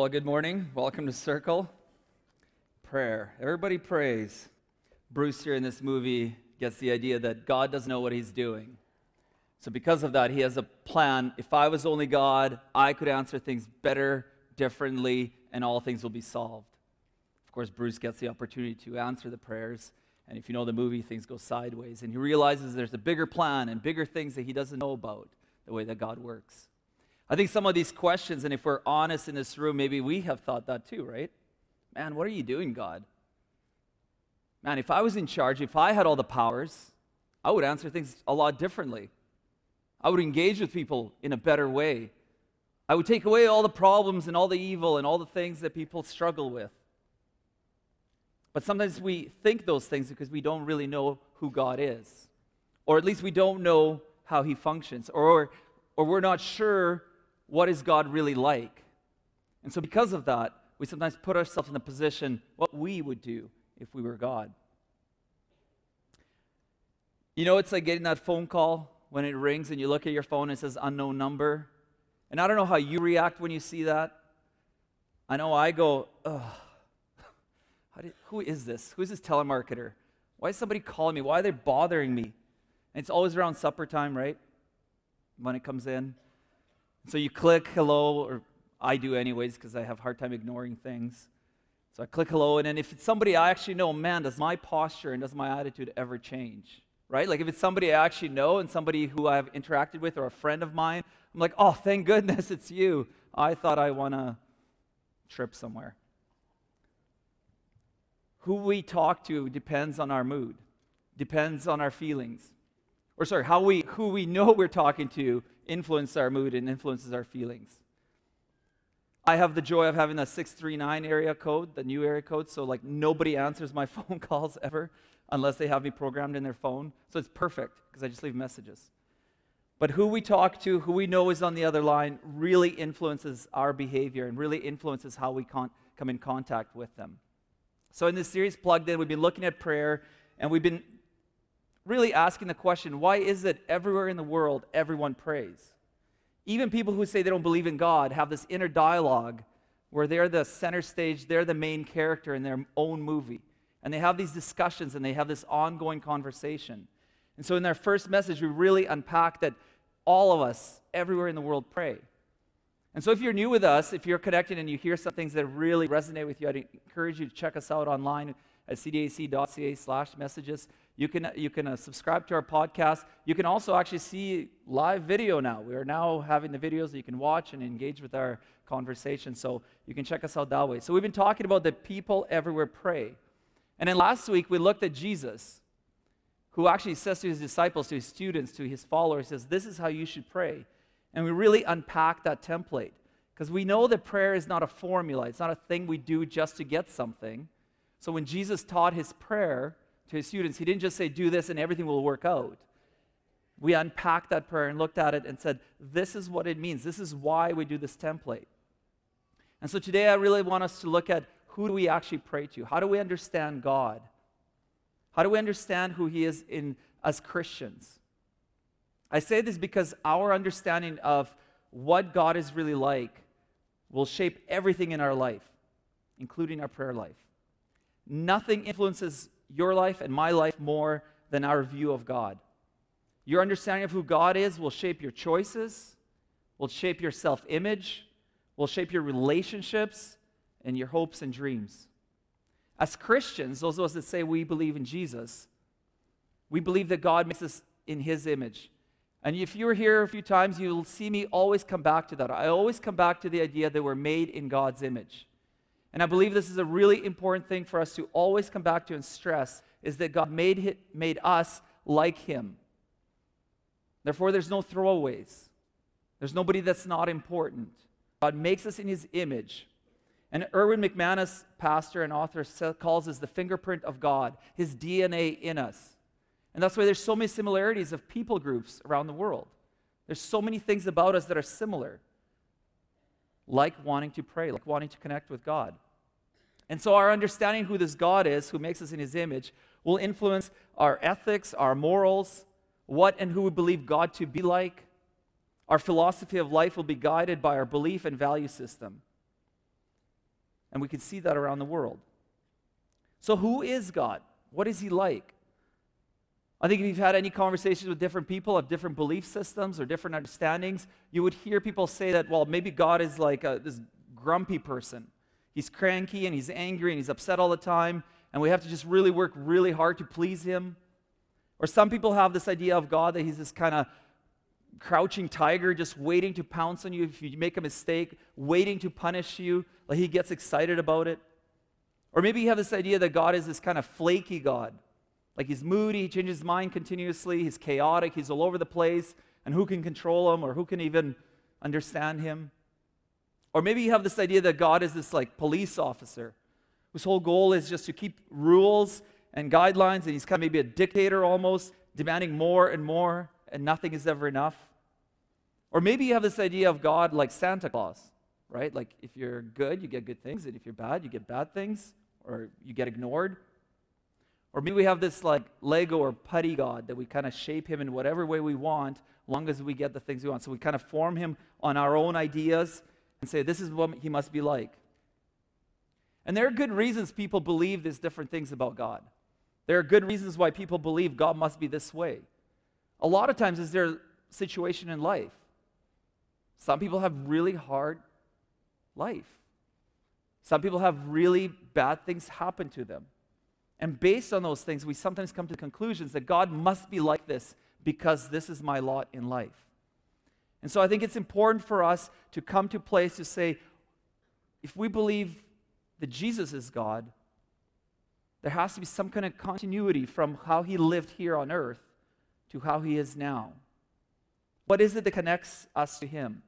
Well, good morning. Welcome to Circle. Prayer. Everybody prays. Bruce here in this movie gets the idea that God doesn't know what he's doing. So, because of that, he has a plan. If I was only God, I could answer things better, differently, and all things will be solved. Of course, Bruce gets the opportunity to answer the prayers. And if you know the movie, things go sideways. And he realizes there's a bigger plan and bigger things that he doesn't know about the way that God works. I think some of these questions, and if we're honest in this room, maybe we have thought that too, right? Man, what are you doing, God? Man, if I was in charge, if I had all the powers, I would answer things a lot differently. I would engage with people in a better way. I would take away all the problems and all the evil and all the things that people struggle with. But sometimes we think those things because we don't really know who God is, or at least we don't know how He functions, or, or we're not sure what is God really like? And so, because of that, we sometimes put ourselves in the position what we would do if we were God. You know, it's like getting that phone call when it rings and you look at your phone and it says unknown number. And I don't know how you react when you see that. I know I go, ugh, did, who is this? Who is this telemarketer? Why is somebody calling me? Why are they bothering me? And it's always around supper time, right? When it comes in. So you click hello, or I do anyways, because I have a hard time ignoring things. So I click hello, and then if it's somebody I actually know, man, does my posture and does my attitude ever change? Right? Like if it's somebody I actually know and somebody who I've interacted with or a friend of mine, I'm like, oh, thank goodness it's you. I thought I want to trip somewhere. Who we talk to depends on our mood, depends on our feelings. Or sorry, how we who we know we're talking to influences our mood and influences our feelings. I have the joy of having a 639 area code, the new area code, so like nobody answers my phone calls ever unless they have me programmed in their phone. So it's perfect because I just leave messages. But who we talk to, who we know is on the other line, really influences our behavior and really influences how we con- come in contact with them. So in this series, Plugged In, we've been looking at prayer and we've been really asking the question why is it everywhere in the world everyone prays? Even people who say they don't believe in God have this inner dialogue where they're the center stage, they're the main character in their own movie. And they have these discussions and they have this ongoing conversation. And so in our first message, we really unpack that all of us, everywhere in the world, pray. And so if you're new with us, if you're connected and you hear some things that really resonate with you, I'd encourage you to check us out online at cdac.ca slash messages. You can, you can uh, subscribe to our podcast. You can also actually see live video now. We are now having the videos that you can watch and engage with our conversation. So you can check us out that way. So we've been talking about the people everywhere pray. And then last week we looked at Jesus, who actually says to his disciples, to his students, to his followers, says, This is how you should pray. And we really unpack that template. Because we know that prayer is not a formula, it's not a thing we do just to get something. So when Jesus taught his prayer, to his students, he didn't just say, do this and everything will work out. We unpacked that prayer and looked at it and said, this is what it means. This is why we do this template. And so today I really want us to look at who do we actually pray to? How do we understand God? How do we understand who He is in as Christians? I say this because our understanding of what God is really like will shape everything in our life, including our prayer life. Nothing influences your life and my life more than our view of God. Your understanding of who God is will shape your choices, will shape your self image, will shape your relationships, and your hopes and dreams. As Christians, those of us that say we believe in Jesus, we believe that God makes us in His image. And if you're here a few times, you'll see me always come back to that. I always come back to the idea that we're made in God's image. And I believe this is a really important thing for us to always come back to and stress is that God made, made us like Him. Therefore, there's no throwaways. There's nobody that's not important. God makes us in His image. And Erwin McManus, pastor and author, calls us the fingerprint of God, His DNA in us. And that's why there's so many similarities of people groups around the world. There's so many things about us that are similar like wanting to pray, like wanting to connect with God. And so, our understanding who this God is, who makes us in his image, will influence our ethics, our morals, what and who we believe God to be like. Our philosophy of life will be guided by our belief and value system. And we can see that around the world. So, who is God? What is He like? I think if you've had any conversations with different people of different belief systems or different understandings, you would hear people say that, well, maybe God is like a, this grumpy person. He's cranky and he's angry and he's upset all the time, and we have to just really work really hard to please him. Or some people have this idea of God that he's this kind of crouching tiger just waiting to pounce on you if you make a mistake, waiting to punish you, like he gets excited about it. Or maybe you have this idea that God is this kind of flaky God like he's moody, he changes his mind continuously, he's chaotic, he's all over the place, and who can control him or who can even understand him? Or maybe you have this idea that God is this like police officer whose whole goal is just to keep rules and guidelines, and he's kind of maybe a dictator almost, demanding more and more, and nothing is ever enough. Or maybe you have this idea of God like Santa Claus, right? Like if you're good, you get good things, and if you're bad, you get bad things, or you get ignored. Or maybe we have this like Lego or putty God that we kind of shape him in whatever way we want, long as we get the things we want. So we kind of form him on our own ideas and say, this is what he must be like. And there are good reasons people believe these different things about God. There are good reasons why people believe God must be this way. A lot of times is their situation in life. Some people have really hard life. Some people have really bad things happen to them. And based on those things, we sometimes come to conclusions that God must be like this because this is my lot in life. And so I think it's important for us to come to a place to say, if we believe that Jesus is God, there has to be some kind of continuity from how he lived here on earth to how he is now. What is it that connects us to him?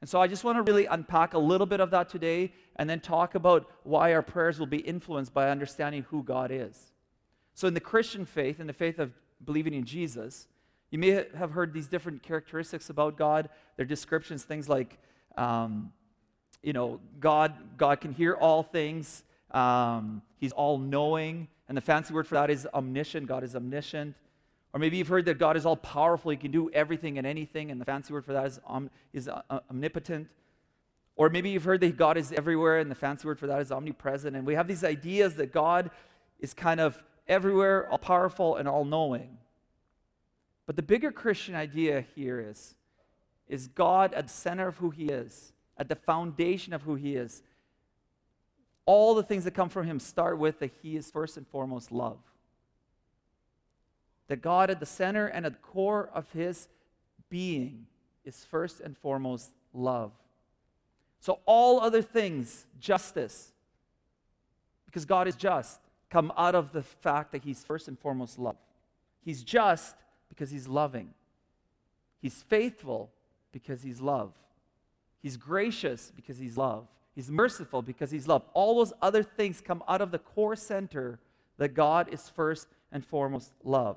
And so I just want to really unpack a little bit of that today and then talk about why our prayers will be influenced by understanding who God is. So, in the Christian faith, in the faith of believing in Jesus, you may have heard these different characteristics about God. Their descriptions, things like, um, you know, God, God can hear all things. Um, he's all knowing. And the fancy word for that is omniscient. God is omniscient. Or maybe you've heard that God is all powerful, He can do everything and anything, and the fancy word for that is, om, is uh, uh, omnipotent. Or maybe you've heard that God is everywhere, and the fancy word for that is omnipresent. And we have these ideas that God is kind of everywhere, all powerful, and all knowing. But the bigger Christian idea here is, is God at the center of who He is, at the foundation of who He is. All the things that come from Him start with that He is first and foremost love that God at the center and at the core of his being is first and foremost love. So all other things, justice, because God is just, come out of the fact that he's first and foremost love. He's just because he's loving. He's faithful because he's love. He's gracious because he's love. He's merciful because he's love. All those other things come out of the core center that God is first and foremost love.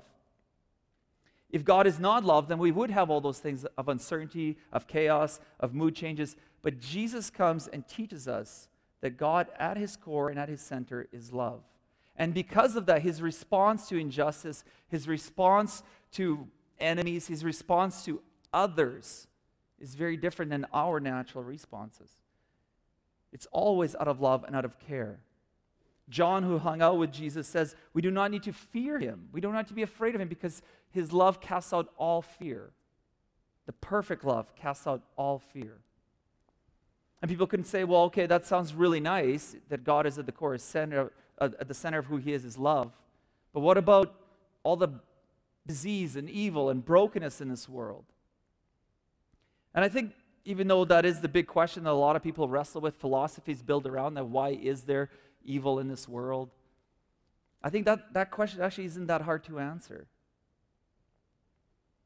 If God is not love, then we would have all those things of uncertainty, of chaos, of mood changes. But Jesus comes and teaches us that God, at his core and at his center, is love. And because of that, his response to injustice, his response to enemies, his response to others is very different than our natural responses. It's always out of love and out of care. John, who hung out with Jesus, says we do not need to fear him. We don't have to be afraid of him because his love casts out all fear. The perfect love casts out all fear. And people can say, well, okay, that sounds really nice that God is at the core, center, uh, at the center of who he is, is love. But what about all the disease and evil and brokenness in this world? And I think even though that is the big question that a lot of people wrestle with, philosophies build around that why is there evil in this world? I think that, that question actually isn't that hard to answer.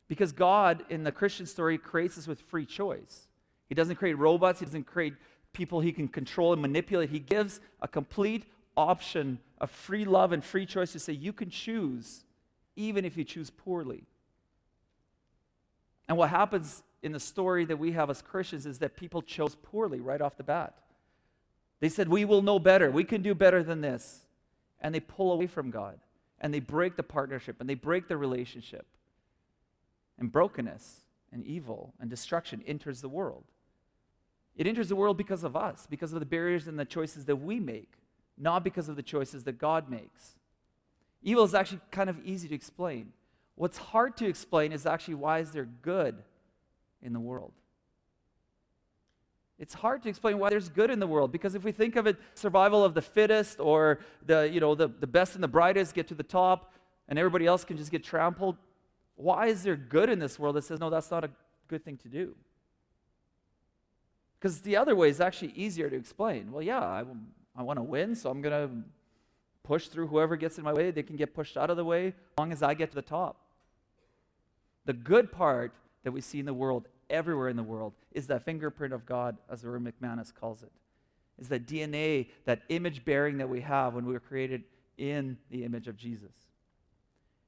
Because God, in the Christian story, creates us with free choice. He doesn't create robots, He doesn't create people He can control and manipulate. He gives a complete option of free love and free choice to say, you can choose, even if you choose poorly. And what happens in the story that we have as Christians is that people chose poorly right off the bat. They said, We will know better. We can do better than this. And they pull away from God. And they break the partnership and they break the relationship. And brokenness and evil and destruction enters the world. It enters the world because of us, because of the barriers and the choices that we make, not because of the choices that God makes. Evil is actually kind of easy to explain. What's hard to explain is actually why is there good in the world? It's hard to explain why there's good in the world because if we think of it survival of the fittest or the, you know, the, the best and the brightest get to the top and everybody else can just get trampled, why is there good in this world that says, no, that's not a good thing to do? Because the other way is actually easier to explain. Well, yeah, I, I want to win, so I'm going to push through whoever gets in my way. They can get pushed out of the way as long as I get to the top. The good part that we see in the world, everywhere in the world, is that fingerprint of God, as Erwin McManus calls it. Is that DNA, that image bearing that we have when we were created in the image of Jesus.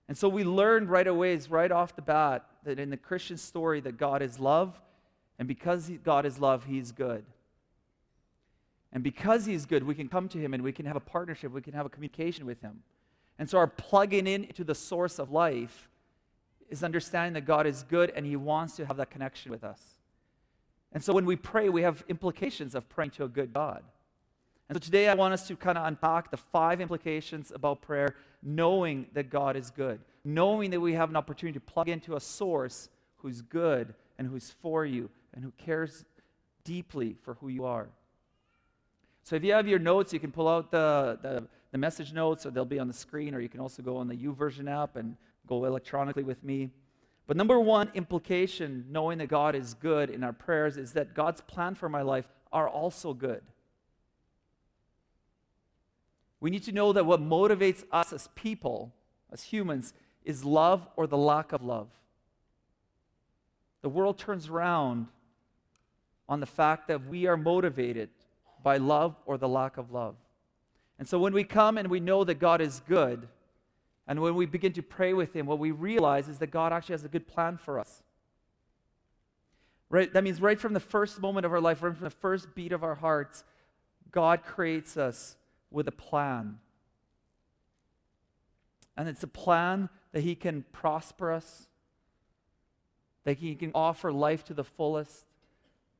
And so we learned right away, right off the bat, that in the Christian story that God is love, and because God is love, He's good. And because He's good, we can come to Him and we can have a partnership, we can have a communication with Him. And so our plugging in to the source of life is understanding that God is good and He wants to have that connection with us. And so when we pray, we have implications of praying to a good God. And so today I want us to kind of unpack the five implications about prayer, knowing that God is good, knowing that we have an opportunity to plug into a source who's good and who's for you and who cares deeply for who you are. So if you have your notes, you can pull out the, the, the message notes, or they'll be on the screen, or you can also go on the YouVersion app and go electronically with me. But number one implication, knowing that God is good in our prayers, is that God's plan for my life are also good. We need to know that what motivates us as people, as humans, is love or the lack of love. The world turns around on the fact that we are motivated by love or the lack of love. And so when we come and we know that God is good, and when we begin to pray with Him, what we realize is that God actually has a good plan for us. Right? That means right from the first moment of our life, right from the first beat of our hearts, God creates us with a plan. And it's a plan that He can prosper us, that He can offer life to the fullest,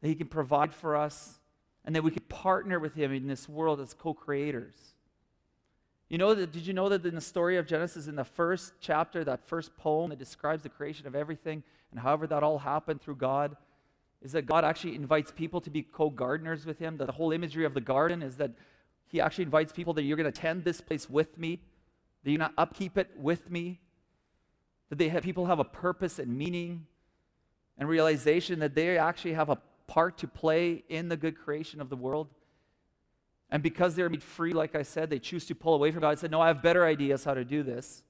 that He can provide for us, and that we can partner with Him in this world as co creators. You know that, did you know that in the story of Genesis, in the first chapter, that first poem that describes the creation of everything and however that all happened through God, is that God actually invites people to be co gardeners with Him? That the whole imagery of the garden is that he actually invites people that you're going to tend this place with me, that you're going to upkeep it with me, that they have, people have a purpose and meaning and realization that they actually have a part to play in the good creation of the world. And because they're made free, like I said, they choose to pull away from God and say, No, I have better ideas how to do this.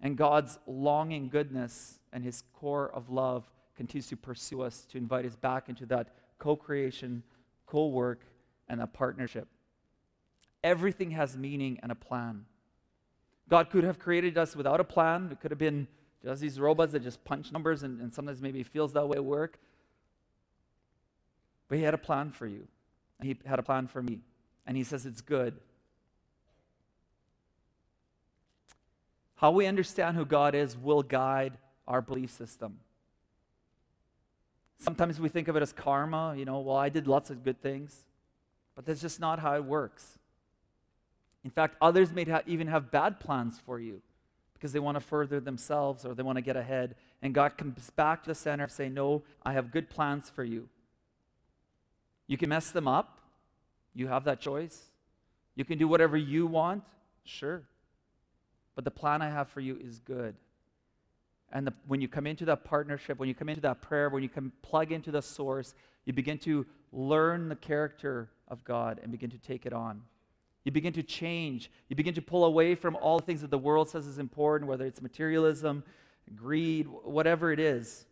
And God's longing goodness and his core of love continues to pursue us to invite us back into that co creation, co work, and a partnership. Everything has meaning and a plan. God could have created us without a plan. It could have been just these robots that just punch numbers and, and sometimes maybe feels that way at work. But He had a plan for you. He had a plan for me. And He says it's good. How we understand who God is will guide our belief system. Sometimes we think of it as karma, you know, well, I did lots of good things. But that's just not how it works. In fact, others may ha- even have bad plans for you because they want to further themselves or they want to get ahead. And God comes back to the center and say, No, I have good plans for you. You can mess them up. You have that choice. You can do whatever you want. Sure. But the plan I have for you is good. And the, when you come into that partnership, when you come into that prayer, when you come plug into the source, you begin to learn the character of God and begin to take it on. You begin to change. You begin to pull away from all the things that the world says is important, whether it's materialism, greed, whatever it is.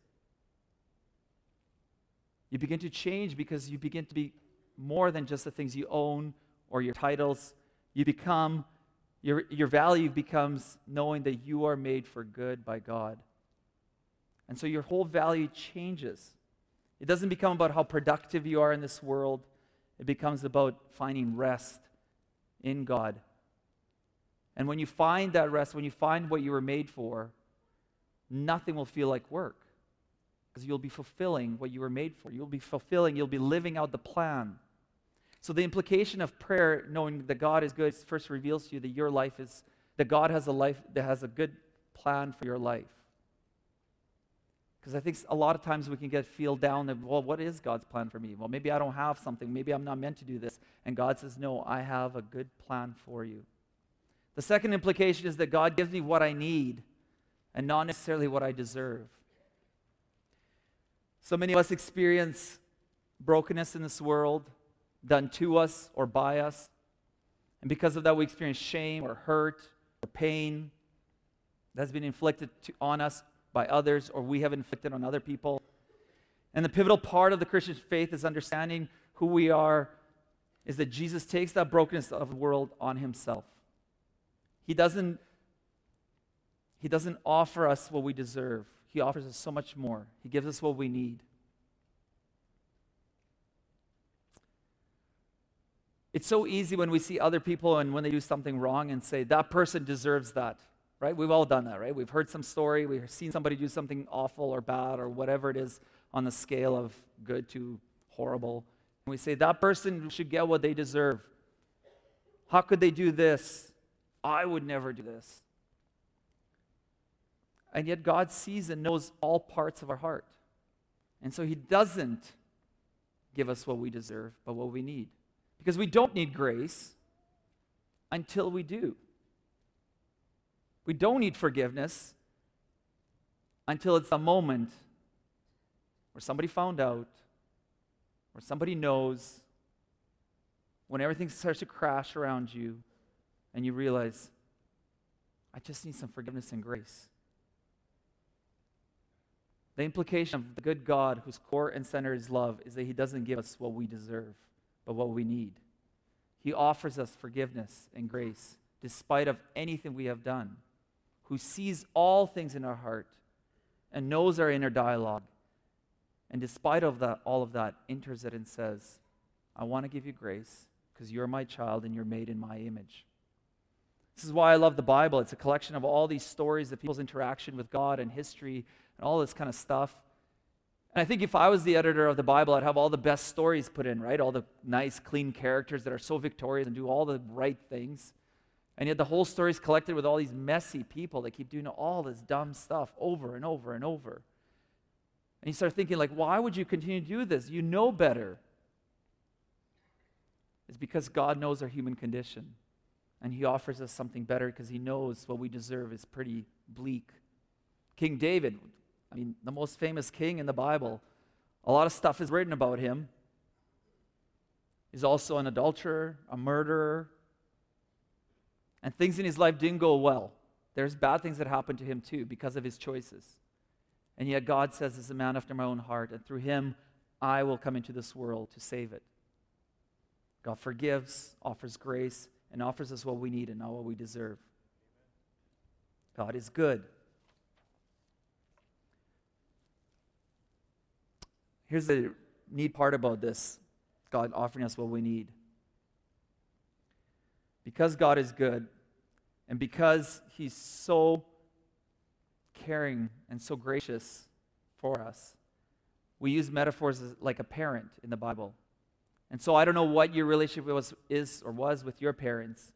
You begin to change because you begin to be more than just the things you own or your titles. You become, your, your value becomes knowing that you are made for good by God. And so your whole value changes. It doesn't become about how productive you are in this world. It becomes about finding rest in God. And when you find that rest, when you find what you were made for, nothing will feel like work. Because you'll be fulfilling what you were made for. You'll be fulfilling, you'll be living out the plan. So, the implication of prayer, knowing that God is good, first reveals to you that your life is, that God has a life that has a good plan for your life. Because I think a lot of times we can get feel down that, well, what is God's plan for me? Well, maybe I don't have something. Maybe I'm not meant to do this. And God says, no, I have a good plan for you. The second implication is that God gives me what I need and not necessarily what I deserve. So many of us experience brokenness in this world, done to us or by us. And because of that, we experience shame or hurt or pain that's been inflicted to, on us by others or we have inflicted on other people. And the pivotal part of the Christian faith is understanding who we are, is that Jesus takes that brokenness of the world on himself. He doesn't, he doesn't offer us what we deserve, He offers us so much more. He gives us what we need. It's so easy when we see other people and when they do something wrong and say, that person deserves that right? We've all done that, right? We've heard some story, we've seen somebody do something awful or bad or whatever it is on the scale of good to horrible. And we say, that person should get what they deserve. How could they do this? I would never do this. And yet, God sees and knows all parts of our heart. And so, He doesn't give us what we deserve, but what we need. Because we don't need grace until we do. We don't need forgiveness until it's a moment where somebody found out, where somebody knows, when everything starts to crash around you, and you realize, I just need some forgiveness and grace. The implication of the good God, whose core and center is love, is that He doesn't give us what we deserve, but what we need. He offers us forgiveness and grace despite of anything we have done who sees all things in our heart and knows our inner dialogue. And despite of that, all of that, enters it and says, I want to give you grace because you're my child and you're made in my image. This is why I love the Bible. It's a collection of all these stories of people's interaction with God and history and all this kind of stuff. And I think if I was the editor of the Bible, I'd have all the best stories put in, right? All the nice, clean characters that are so victorious and do all the right things. And yet the whole story is collected with all these messy people that keep doing all this dumb stuff over and over and over. And you start thinking, like, why would you continue to do this? You know better. It's because God knows our human condition. And He offers us something better because He knows what we deserve is pretty bleak. King David, I mean, the most famous king in the Bible, a lot of stuff is written about him. He's also an adulterer, a murderer, and things in his life didn't go well. There's bad things that happened to him too because of his choices. And yet God says, "This is a man after my own heart, and through him I will come into this world to save it. God forgives, offers grace, and offers us what we need and not what we deserve. God is good. Here's the neat part about this God offering us what we need. Because God is good, and because He's so caring and so gracious for us, we use metaphors like a parent in the Bible. And so I don't know what your relationship was, is or was with your parents,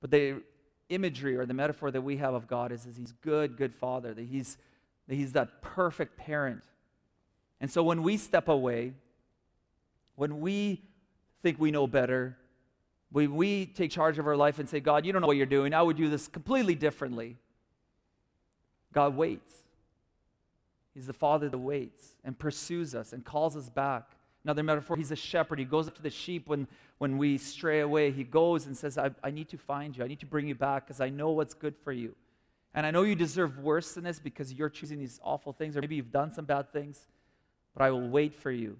but the imagery or the metaphor that we have of God is, is He's good, good Father, that He's, that He's that perfect parent. And so when we step away, when we think we know better, we, we take charge of our life and say, God, you don't know what you're doing. I would do this completely differently. God waits. He's the Father that waits and pursues us and calls us back. Another metaphor, he's a shepherd. He goes up to the sheep when, when we stray away. He goes and says, I, I need to find you. I need to bring you back because I know what's good for you. And I know you deserve worse than this because you're choosing these awful things, or maybe you've done some bad things, but I will wait for you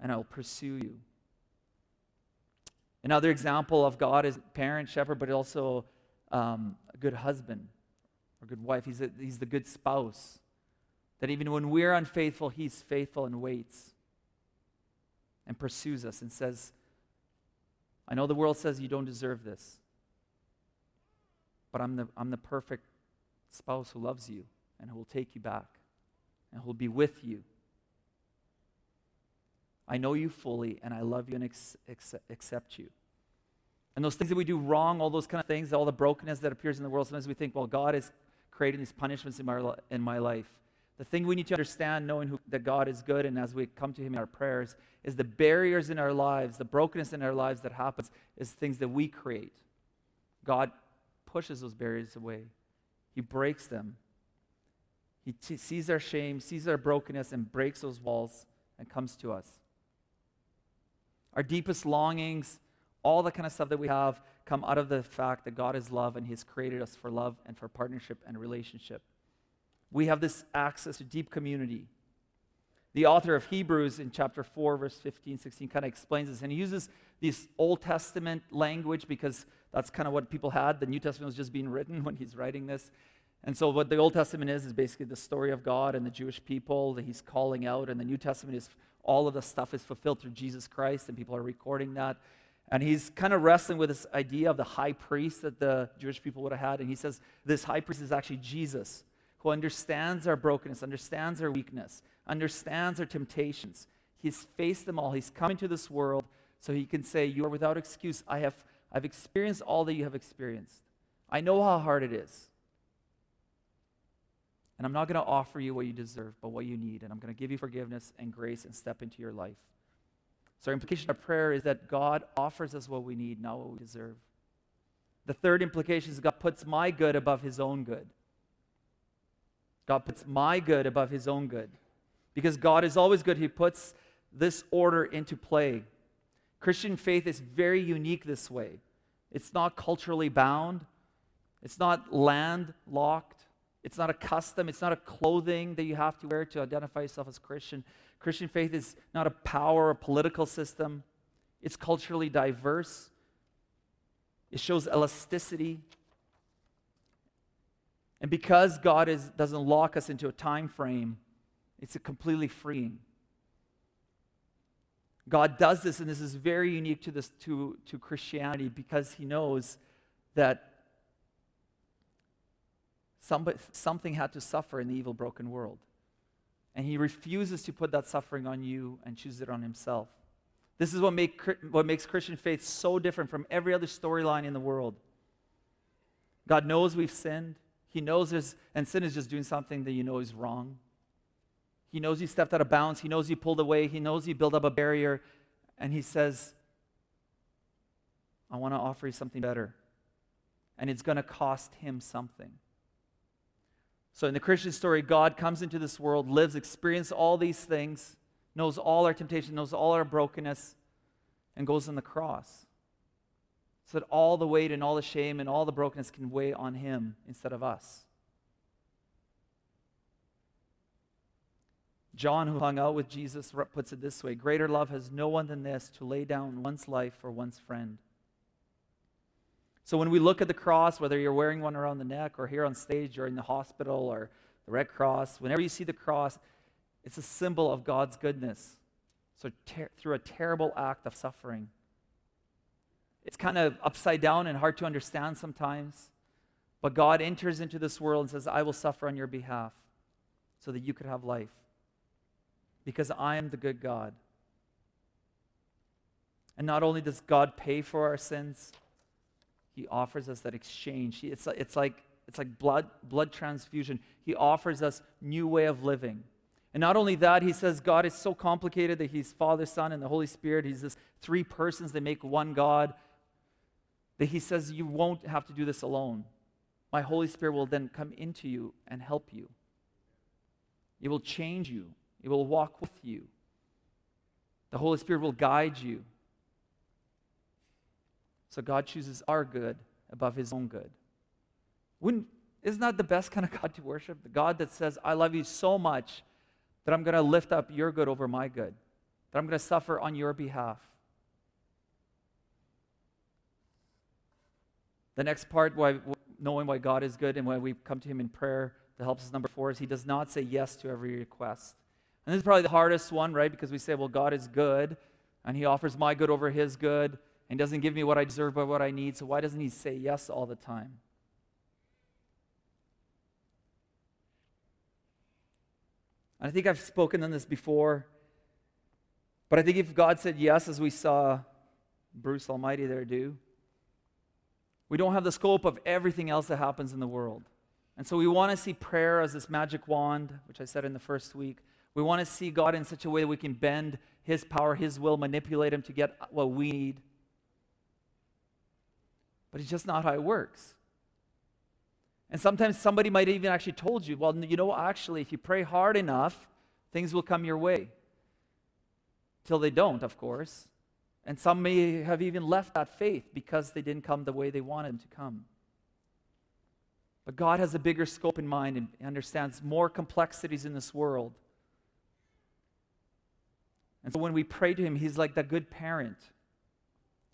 and I will pursue you. Another example of God is parent, shepherd, but also um, a good husband or good wife. He's, a, he's the good spouse. That even when we're unfaithful, He's faithful and waits and pursues us and says, I know the world says you don't deserve this, but I'm the, I'm the perfect spouse who loves you and who will take you back. and who will be with you. I know you fully, and I love you and ex- ex- accept you. And those things that we do wrong, all those kind of things, all the brokenness that appears in the world, sometimes we think, well, God is creating these punishments in my, in my life. The thing we need to understand, knowing who, that God is good, and as we come to Him in our prayers, is the barriers in our lives, the brokenness in our lives that happens, is things that we create. God pushes those barriers away, He breaks them. He t- sees our shame, sees our brokenness, and breaks those walls and comes to us. Our deepest longings, all the kind of stuff that we have, come out of the fact that God is love and He has created us for love and for partnership and relationship. We have this access to deep community. The author of Hebrews in chapter 4, verse 15, 16 kind of explains this, and he uses this Old Testament language because that's kind of what people had. The New Testament was just being written when he's writing this. And so, what the Old Testament is, is basically the story of God and the Jewish people that he's calling out, and the New Testament is all of the stuff is fulfilled through Jesus Christ, and people are recording that. And he's kind of wrestling with this idea of the high priest that the Jewish people would have had. And he says this high priest is actually Jesus, who understands our brokenness, understands our weakness, understands our temptations. He's faced them all. He's come into this world so he can say, You are without excuse. I have, I've experienced all that you have experienced. I know how hard it is. And I'm not going to offer you what you deserve, but what you need. And I'm going to give you forgiveness and grace and step into your life. So, our implication of prayer is that God offers us what we need, not what we deserve. The third implication is God puts my good above his own good. God puts my good above his own good. Because God is always good, he puts this order into play. Christian faith is very unique this way. It's not culturally bound, it's not landlocked, it's not a custom, it's not a clothing that you have to wear to identify yourself as Christian. Christian faith is not a power or political system, it's culturally diverse. It shows elasticity. And because God is, doesn't lock us into a time frame, it's completely freeing. God does this, and this is very unique to, this, to, to Christianity because He knows that somebody, something had to suffer in the evil, broken world. And He refuses to put that suffering on you and choose it on Himself. This is what, make, what makes Christian faith so different from every other storyline in the world. God knows we've sinned. He knows there's, and sin is just doing something that you know is wrong. He knows you stepped out of bounds. He knows you pulled away. He knows you built up a barrier. And He says, I want to offer you something better. And it's going to cost Him something. So, in the Christian story, God comes into this world, lives, experiences all these things, knows all our temptation, knows all our brokenness, and goes on the cross. So that all the weight and all the shame and all the brokenness can weigh on Him instead of us. John, who hung out with Jesus, puts it this way Greater love has no one than this to lay down one's life for one's friend. So when we look at the cross, whether you're wearing one around the neck or here on stage or in the hospital or the Red Cross, whenever you see the cross, it's a symbol of God's goodness. So ter- through a terrible act of suffering. It's kind of upside down and hard to understand sometimes. But God enters into this world and says, I will suffer on your behalf so that you could have life because I am the good God. And not only does God pay for our sins, He offers us that exchange. It's, it's, like, it's like blood, blood transfusion. He offers us new way of living. And not only that, he says God is so complicated that he's Father, Son, and the Holy Spirit. He's this three persons that make one God. That he says you won't have to do this alone. My Holy Spirit will then come into you and help you. It will change you. It will walk with you. The Holy Spirit will guide you. So God chooses our good above his own good. Wouldn't, isn't that the best kind of God to worship? The God that says, I love you so much that I'm going to lift up your good over my good, that I'm going to suffer on your behalf. The next part, why, knowing why God is good and why we come to him in prayer that helps us, number four, is he does not say yes to every request. And this is probably the hardest one, right? Because we say, well, God is good, and He offers my good over His good, and doesn't give me what I deserve but what I need. So why doesn't He say yes all the time? And I think I've spoken on this before, but I think if God said yes, as we saw Bruce Almighty there do, we don't have the scope of everything else that happens in the world. And so we want to see prayer as this magic wand, which I said in the first week. We want to see God in such a way that we can bend His power, His will, manipulate Him to get what we need. But it's just not how it works. And sometimes somebody might even actually told you, well, you know, actually, if you pray hard enough, things will come your way. Till they don't, of course. And some may have even left that faith because they didn't come the way they wanted them to come. But God has a bigger scope in mind and understands more complexities in this world. And so when we pray to Him, He's like that good parent.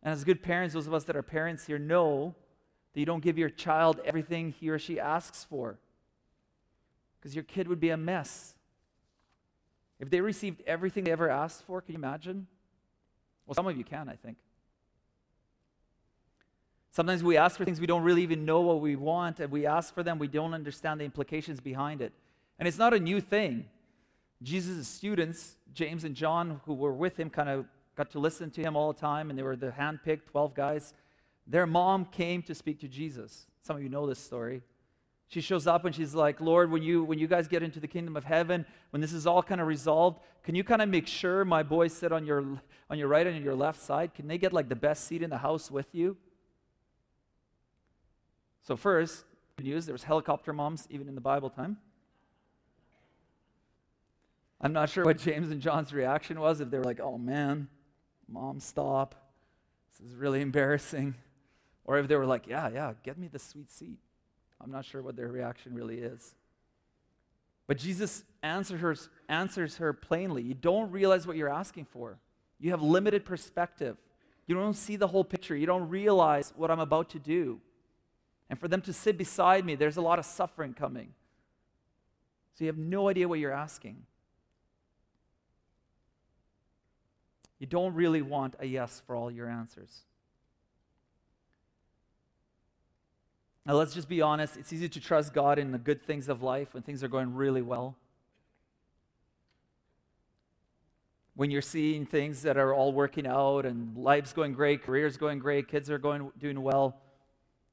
And as good parents, those of us that are parents here know that you don't give your child everything he or she asks for. Because your kid would be a mess. If they received everything they ever asked for, can you imagine? Well, some of you can, I think. Sometimes we ask for things we don't really even know what we want, and we ask for them, we don't understand the implications behind it. And it's not a new thing. Jesus' students, James and John, who were with him, kind of got to listen to him all the time, and they were the handpicked 12 guys. Their mom came to speak to Jesus. Some of you know this story. She shows up and she's like, Lord, when you, when you guys get into the kingdom of heaven, when this is all kind of resolved, can you kind of make sure my boys sit on your, on your right and your left side? Can they get like the best seat in the house with you? So, first, good news there was helicopter moms even in the Bible time. I'm not sure what James and John's reaction was, if they were like, oh man, mom, stop. This is really embarrassing. Or if they were like, yeah, yeah, get me the sweet seat. I'm not sure what their reaction really is. But Jesus answers her, answers her plainly. You don't realize what you're asking for. You have limited perspective. You don't see the whole picture. You don't realize what I'm about to do. And for them to sit beside me, there's a lot of suffering coming. So you have no idea what you're asking. You don't really want a yes for all your answers. Now, let's just be honest. It's easy to trust God in the good things of life when things are going really well. When you're seeing things that are all working out and life's going great, career's going great, kids are going doing well,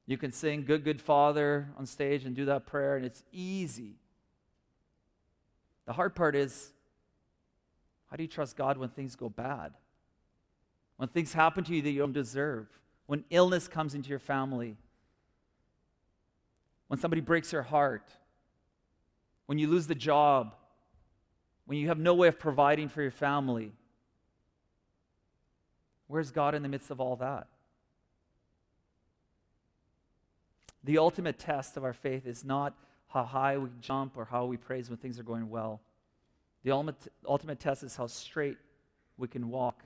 you can sing Good, Good Father on stage and do that prayer, and it's easy. The hard part is how do you trust God when things go bad? When things happen to you that you don't deserve? When illness comes into your family? when somebody breaks your heart, when you lose the job, when you have no way of providing for your family. Where's God in the midst of all that? The ultimate test of our faith is not how high we jump or how we praise when things are going well. The ultimate, ultimate test is how straight we can walk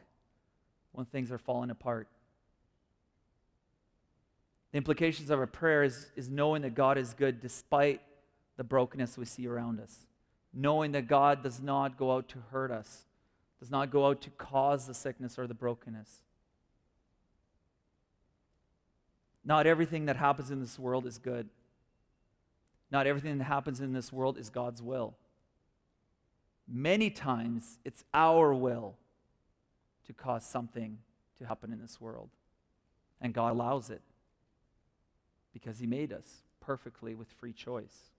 when things are falling apart. The implications of our prayer is, is knowing that God is good despite the brokenness we see around us. Knowing that God does not go out to hurt us, does not go out to cause the sickness or the brokenness. Not everything that happens in this world is good. Not everything that happens in this world is God's will. Many times it's our will to cause something to happen in this world, and God allows it because He made us perfectly with free choice.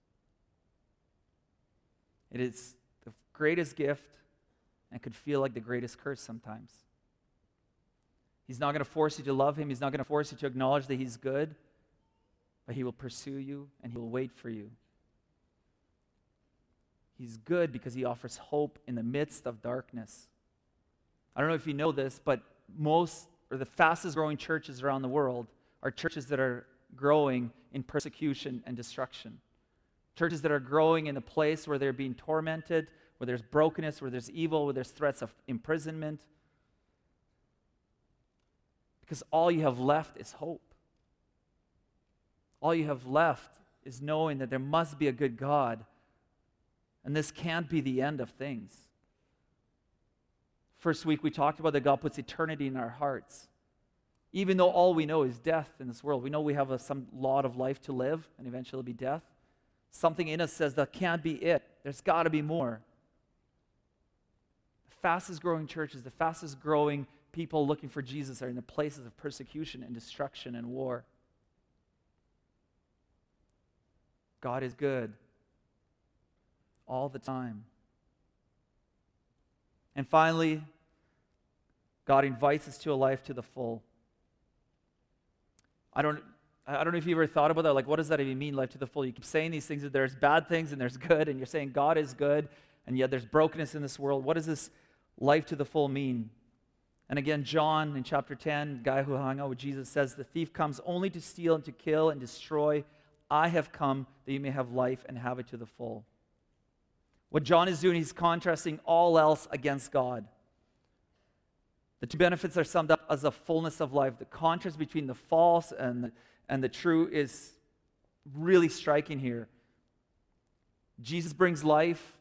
It is the greatest gift and could feel like the greatest curse sometimes. He's not going to force you to love Him, He's not going to force you to acknowledge that He's good, but He will pursue you and He will wait for you. He's good because He offers hope in the midst of darkness. I don't know if you know this, but most or the fastest growing churches around the world are churches that are growing in persecution and destruction. Churches that are growing in a place where they're being tormented, where there's brokenness, where there's evil, where there's threats of imprisonment. Because all you have left is hope. All you have left is knowing that there must be a good God, and this can't be the end of things. First week, we talked about that God puts eternity in our hearts. Even though all we know is death in this world, we know we have a, some lot of life to live and eventually be death. Something in us says that can't be it. There's got to be more. The fastest growing churches, the fastest growing people looking for Jesus are in the places of persecution and destruction and war. God is good all the time. And finally, God invites us to a life to the full. I don't, I don't know if you ever thought about that. Like, what does that even mean, life to the full? You keep saying these things that there's bad things and there's good, and you're saying God is good, and yet there's brokenness in this world. What does this life to the full mean? And again, John in chapter 10, guy who hung out with Jesus, says, The thief comes only to steal and to kill and destroy. I have come that you may have life and have it to the full. What John is doing, he's contrasting all else against God. The two benefits are summed up as a fullness of life. The contrast between the false and the, and the true is really striking here. Jesus brings life,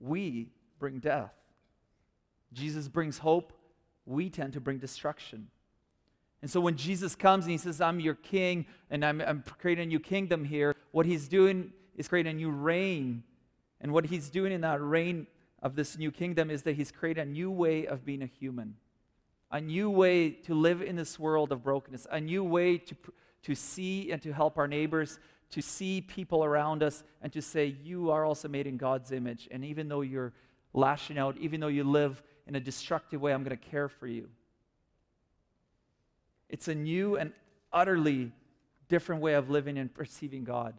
we bring death. Jesus brings hope, we tend to bring destruction. And so when Jesus comes and he says, I'm your king and I'm, I'm creating a new kingdom here, what he's doing is creating a new reign. And what he's doing in that reign of this new kingdom is that he's created a new way of being a human, a new way to live in this world of brokenness, a new way to, to see and to help our neighbors, to see people around us, and to say, You are also made in God's image. And even though you're lashing out, even though you live in a destructive way, I'm going to care for you. It's a new and utterly different way of living and perceiving God.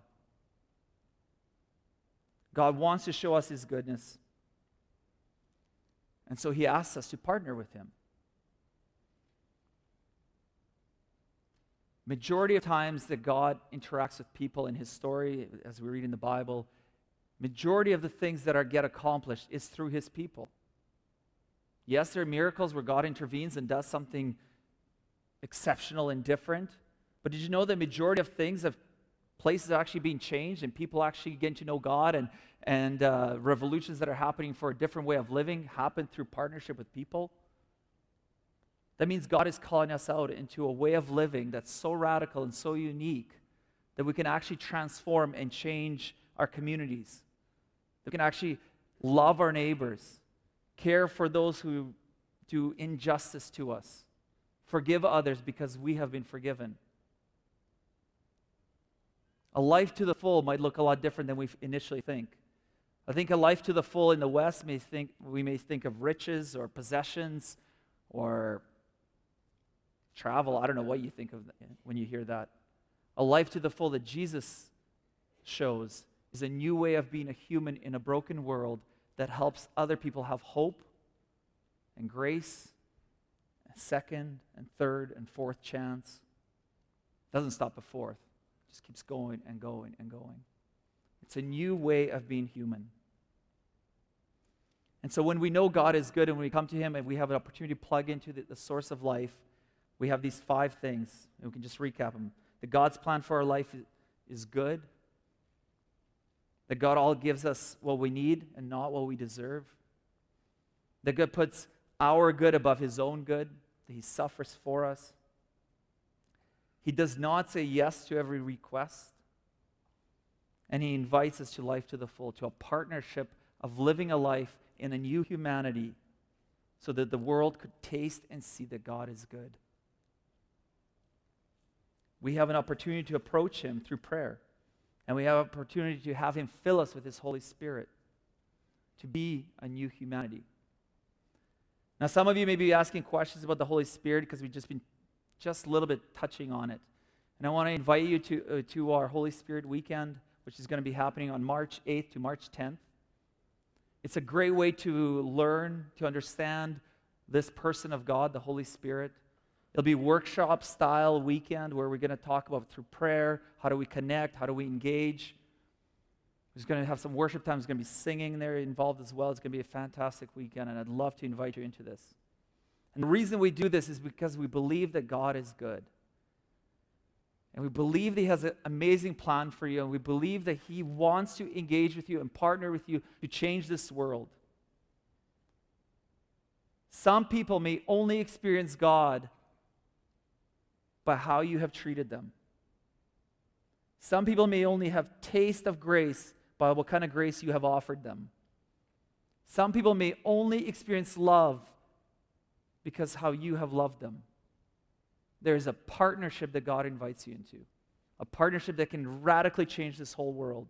God wants to show us his goodness. And so he asks us to partner with him. Majority of times that God interacts with people in his story, as we read in the Bible, majority of the things that are get accomplished is through his people. Yes, there are miracles where God intervenes and does something exceptional and different. But did you know the majority of things of places are actually being changed and people actually getting to know God and, and uh, revolutions that are happening for a different way of living happen through partnership with people. That means God is calling us out into a way of living that's so radical and so unique that we can actually transform and change our communities. That We can actually love our neighbors, care for those who do injustice to us, forgive others because we have been forgiven. A life to the full might look a lot different than we initially think. I think a life to the full in the West may think we may think of riches or possessions or travel. I don't know what you think of when you hear that. A life to the full that Jesus shows is a new way of being a human in a broken world that helps other people have hope and grace, and second and third and fourth chance. Doesn't stop at fourth just keeps going and going and going. It's a new way of being human. And so when we know God is good and when we come to Him and we have an opportunity to plug into the, the source of life, we have these five things. And we can just recap them. That God's plan for our life is, is good. That God all gives us what we need and not what we deserve. That God puts our good above His own good. That He suffers for us. He does not say yes to every request. And he invites us to life to the full, to a partnership of living a life in a new humanity so that the world could taste and see that God is good. We have an opportunity to approach him through prayer. And we have an opportunity to have him fill us with his Holy Spirit, to be a new humanity. Now, some of you may be asking questions about the Holy Spirit because we've just been just a little bit touching on it. And I want to invite you to, uh, to our Holy Spirit weekend, which is going to be happening on March 8th to March 10th. It's a great way to learn, to understand this person of God, the Holy Spirit. It'll be workshop style weekend where we're going to talk about through prayer, how do we connect, how do we engage. We're going to have some worship time. There's going to be singing there involved as well. It's going to be a fantastic weekend, and I'd love to invite you into this. And the reason we do this is because we believe that God is good. And we believe that He has an amazing plan for you, and we believe that He wants to engage with you and partner with you to change this world. Some people may only experience God by how you have treated them. Some people may only have taste of grace by what kind of grace you have offered them. Some people may only experience love because how you have loved them. There is a partnership that God invites you into, a partnership that can radically change this whole world.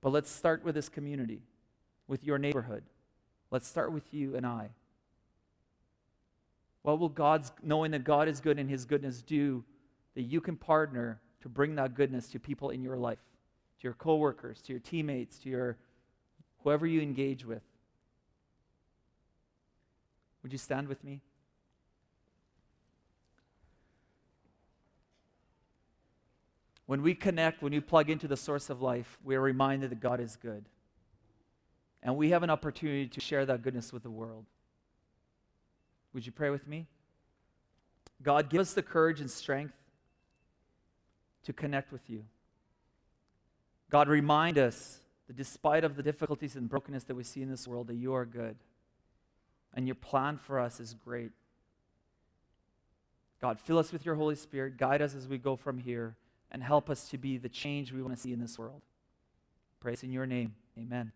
But let's start with this community, with your neighborhood. Let's start with you and I. What will God's, knowing that God is good and His goodness, do that you can partner to bring that goodness to people in your life, to your coworkers, to your teammates, to your whoever you engage with? Would you stand with me? When we connect, when we plug into the source of life, we are reminded that God is good. And we have an opportunity to share that goodness with the world. Would you pray with me? God, give us the courage and strength to connect with you. God, remind us that despite of the difficulties and brokenness that we see in this world, that you are good. And your plan for us is great. God, fill us with your Holy Spirit. Guide us as we go from here and help us to be the change we want to see in this world. Praise in your name. Amen.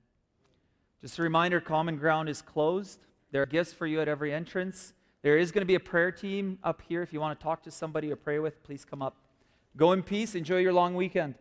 Just a reminder Common Ground is closed. There are gifts for you at every entrance. There is going to be a prayer team up here. If you want to talk to somebody or pray with, please come up. Go in peace. Enjoy your long weekend.